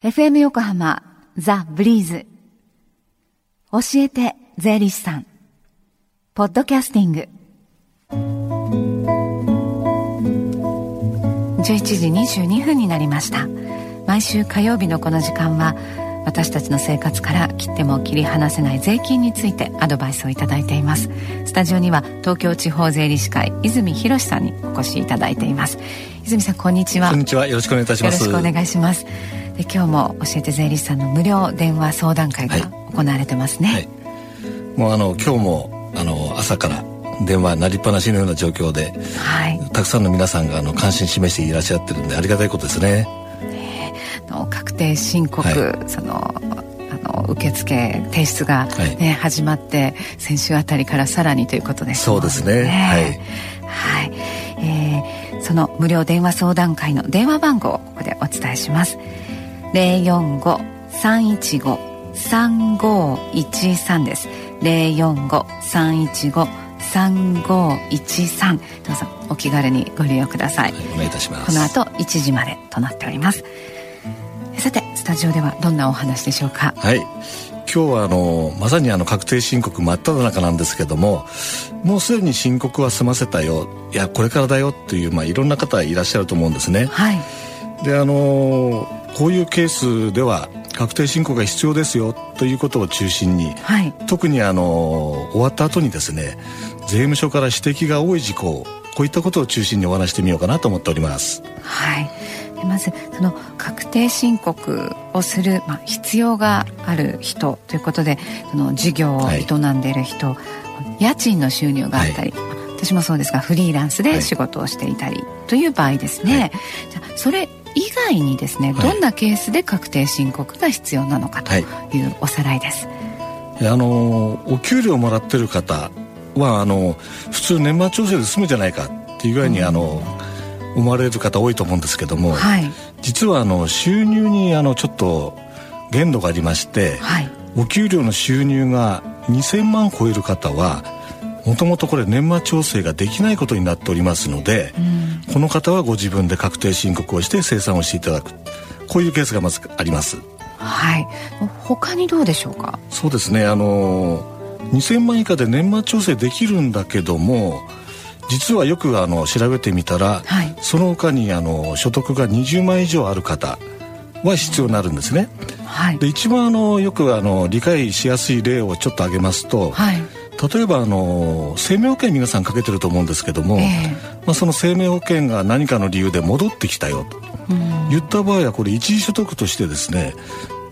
FM 横浜ザ・ブリーズ。教えて税理士さん。ポッドキャスティング。11時22分になりました。毎週火曜日のこの時間は私たちの生活から切っても切り離せない税金についてアドバイスをいただいています。スタジオには東京地方税理士会泉博さんにお越しいただいています。泉さんこんにちは。こんにちは。よろしくお願いいたします。よろしくお願いしますで今日も教えて税理士さんの無料電話相談会が行われてますね、はい、もうあの今日もあの朝から電話鳴りっぱなしのような状況で、はい、たくさんの皆さんがあの関心示していらっしゃってるんでありがたいことですね。ねの確定申告、はい、そのあの受付提出がね、はい、始まって先週あたりからさらにということです、ね、そうですね。はい。はい。えー、その無料電話相談会の電話番号をここでお伝えします。045-315-3513です。045-315-3513どうぞお気軽にご利用ください、はい、お願いいたします。この後1時までとなっております。さてスタジオではどんなお話でしょうか？はい。今日はあのまさにあの確定申告真っ只中なんですけどももうすでに申告は済ませたよ。いやこれからだよっていう、まあ、いろんな方いらっしゃると思うんですね。はい、であのこういうケースでは確定申告が必要ですよということを中心に、はい、特にあの終わった後にですね税務署から指摘が多い事項こういったことを中心にお話してみようかなと思っております。はい。まずその確定申告をする、まあ、必要がある人ということでその事業を営んでいる人、はい、家賃の収入があったり、はい、私もそうですがフリーランスで仕事をしていたりという場合ですね、じゃそれ以外にですね、どんなケースで確定申告が必要なのかというおさらいです。はい、あのお給料もらってる方はあの普通年末調整で済むじゃないかっていう具合に、うん、あの思われる方多いと思うんですけども、はい、実はあの収入にあのちょっと限度がありまして、はい、お給料の収入が2000万超える方はもともとこれ年末調整ができないことになっておりますので、うん、この方はご自分で確定申告をして生産をしていただく。こういうケースがまずあります。はい。他にどうでしょうか？そうですね。あの2000万以下で年末調整できるんだけども実はよくあの調べてみたら、はい、その他にあの所得が20万以上ある方は必要になるんですね。はい、で一番あのよくあの理解しやすい例をちょっと挙げますと、はい、例えばあの生命保険皆さんかけてると思うんですけども、えー、まあ、その生命保険が何かの理由で戻ってきたよと。言った場合はこれ一時所得としてですね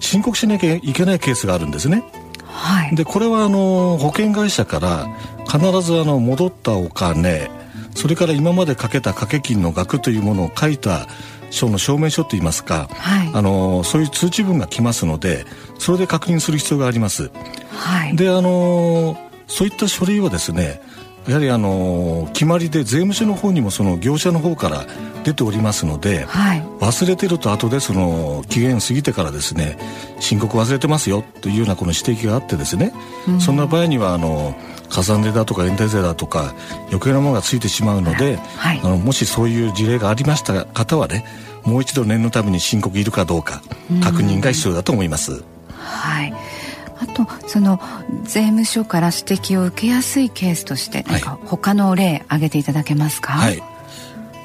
申告しなきゃいけないケースがあるんですね。はい、でこれはあの保険会社から必ずあの戻ったお金それから今までかけた掛け金の額というものを書いた書の証明書といいますか、はい、あのそういう通知文が来ますのでそれで確認する必要があります。はい、であのそういった書類はですねやはりあの決まりで税務署の方にもその業者の方から出ておりますので、はい、忘れてると後でその期限過ぎてからですね申告忘れてますよというようなこの指摘があってですね、うん、そんな場合にはあの加算税だとか延滞税だとか余計なものがついてしまうので、はい、あのもしそういう事例がありました方はねもう一度念のために申告いるかどうか確認が必要だと思います。はい。あとその税務署から指摘を受けやすいケースとして何か他の例挙げていただけますか、はい、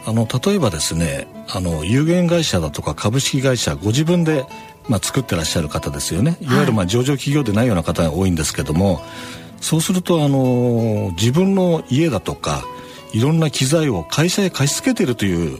あの例えばですねあの有限会社だとか株式会社ご自分で、まあ、作ってらっしゃる方ですよね。い。わゆるまあ上場企業でないような方が多いんですけども、そうするとあの自分の家だとかいろんな機材を会社へ貸し付けているという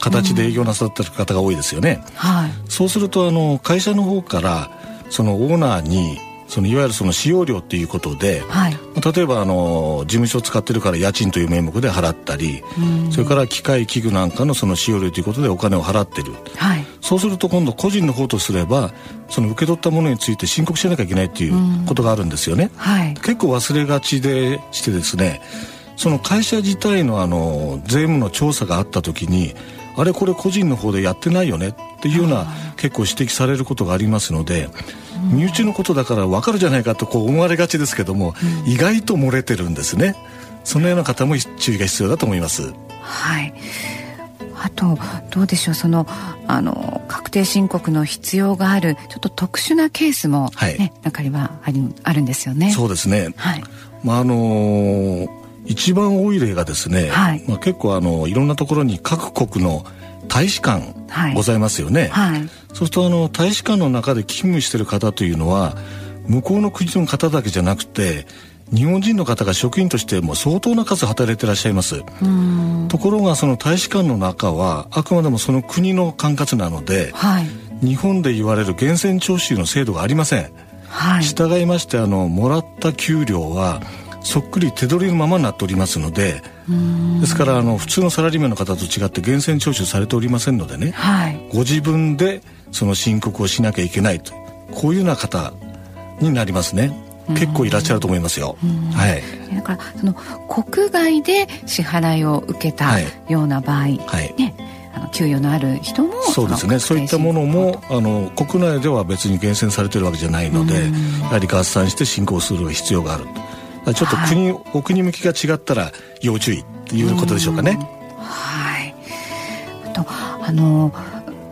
形で営業なさってる方が多いですよね、うん。はい、そうするとあの会社の方からそのオーナーにそのいわゆるその使用料っていうことで、はい、例えばあの事務所を使ってるから家賃という名目で払ったり、それから機械器具なんかのその使用料ということでお金を払ってる、はい、そうすると今度個人の方とすればその受け取ったものについて申告しなきゃいけないっていうことがあるんですよね。はい、結構忘れがちでしてですねその会社自体のあの税務の調査があった時にあれこれ個人の方でやってないよねっていうような結構指摘されることがありますので身内のことだから分かるじゃないかとこう思われがちですけども、うん、意外と漏れてるんですね。そのような方も注意が必要だと思います。はい。あとどうでしょう。そのあの確定申告の必要があるちょっと特殊なケースも、ね、はい、中にはありあるんですよね。そうですね、はい。まああのー、一番多い例がですね、はい。まあ、結構あのいろんなところに各国の大使館ございますよね、はい、はい、そうするとあの大使館の中で勤務している方というのは向こうの国の方だけじゃなくて日本人の方が職員としても相当な数働いていらっしゃいます。ところがその大使館の中はあくまでもその国の管轄なので、はい、日本で言われる源泉徴収の制度がありません、はい、従いましてあのもらった給料はそっくり手取りのままになっておりますのでですからあの普通のサラリーマンの方と違って源泉徴収されておりませんのでね、はい、ご自分でその申告をしなきゃいけないとこういうような方になりますね。結構いらっしゃると思いますよ。はい。だからその国外で支払いを受けたような場合、はい、ね、あの給与のある人もそうですね。そういったものもあの国内では別に厳選されてるわけじゃないので、やはり合算して申告する必要がある。ちょっと国、はい、お国向きが違ったら要注意っていうことでしょうかね。はい。あとあの。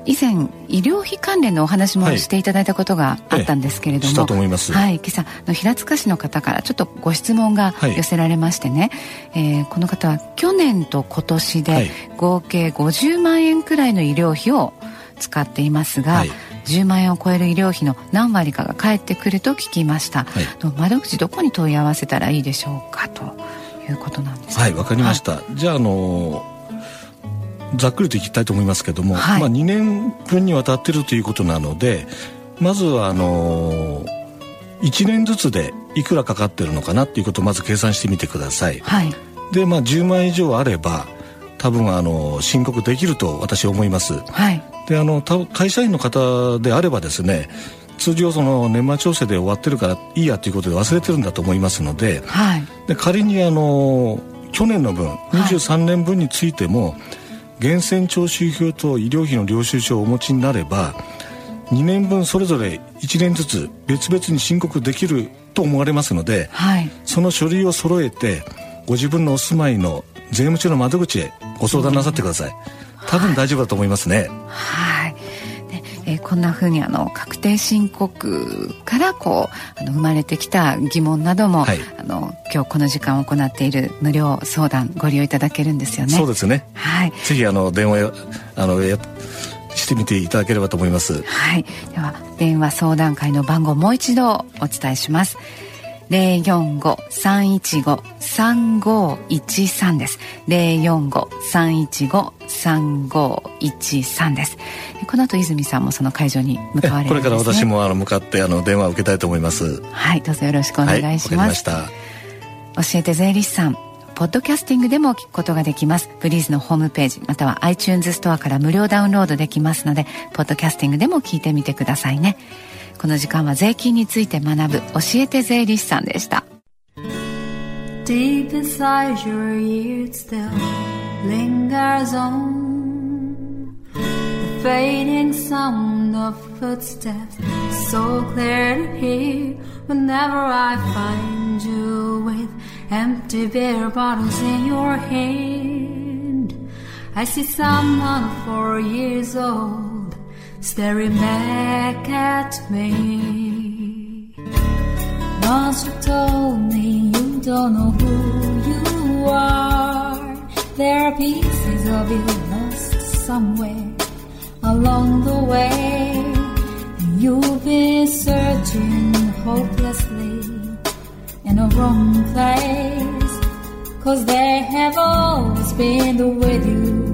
以前医療費関連のお話もしていただいたことがあったんですけれども、はい、はい、今朝の平塚市の方からちょっとご質問が寄せられましてね、はい、えー、この方は去年と今年で合計50万円くらいの医療費を使っていますが、はい、10万円を超える医療費の何割かが返ってくると聞きました、はい、窓口どこに問い合わせたらいいでしょうかということなんです。はいわかりました、じゃああのーざっくりといきたいと思いますけども、はい、まあ、2年分にわたってるということなのでまずはあのー、1年ずつでいくらかかってるのかなっていうことをまず計算してみてください。はい、で、まあ、10万円以上あれば多分あの申告できると私は思います。はい、であの会社員の方であればですね通常その年末調整で終わってるからいいやということで忘れてるんだと思いますのではい、で仮にあの去年の分23年分についても、はい源泉徴収票と医療費の領収書をお持ちになれば2年分それぞれ1年ずつ別々に申告できると思われますので、はい、その書類を揃えてご自分のお住まいの税務署の窓口へご相談なさってください多分大丈夫だと思いますねはいえー、こんなふうにあの確定申告からこうあの生まれてきた疑問なども、はい、あの今日この時間を行っている無料相談ご利用いただけるんですよね。そうですね。はい。ぜひあの電話あのやしてみていただければと思います。はい。では電話相談会の番号もう一度お伝えします。045-315-3513です。045-315-3513です。この後泉さんもその会場に向かわれるね、これから私もあの向かってあの電話を受けたいと思います。はい、どうぞよろしくお願いします。はい、ま教えて税理士さん。ポッドキャスティングでも聞くことができます。ブリーズのホームページ、または iTunes ストアから無料ダウンロードできますので、ポッドキャスティングでも聞いてみてくださいね。この時間は税金について学ぶ教えて税理士さんでした Deep inside your ears still lingers on The fading sound of footsteps So clear to hear Whenever I find you with Empty beer bottles in your hand I see someone four years old staring back at me. Once you told me you don't know who you are. There are pieces of you lost somewhere along the way. You've been searching hopelessly in a wrong place. Cause they have always been with you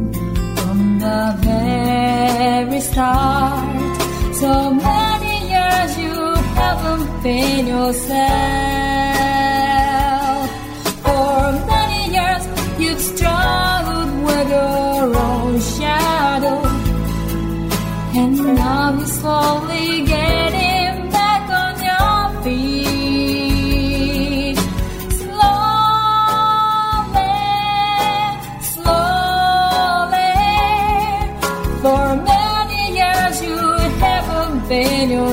the very start. So many years you haven't been yourself.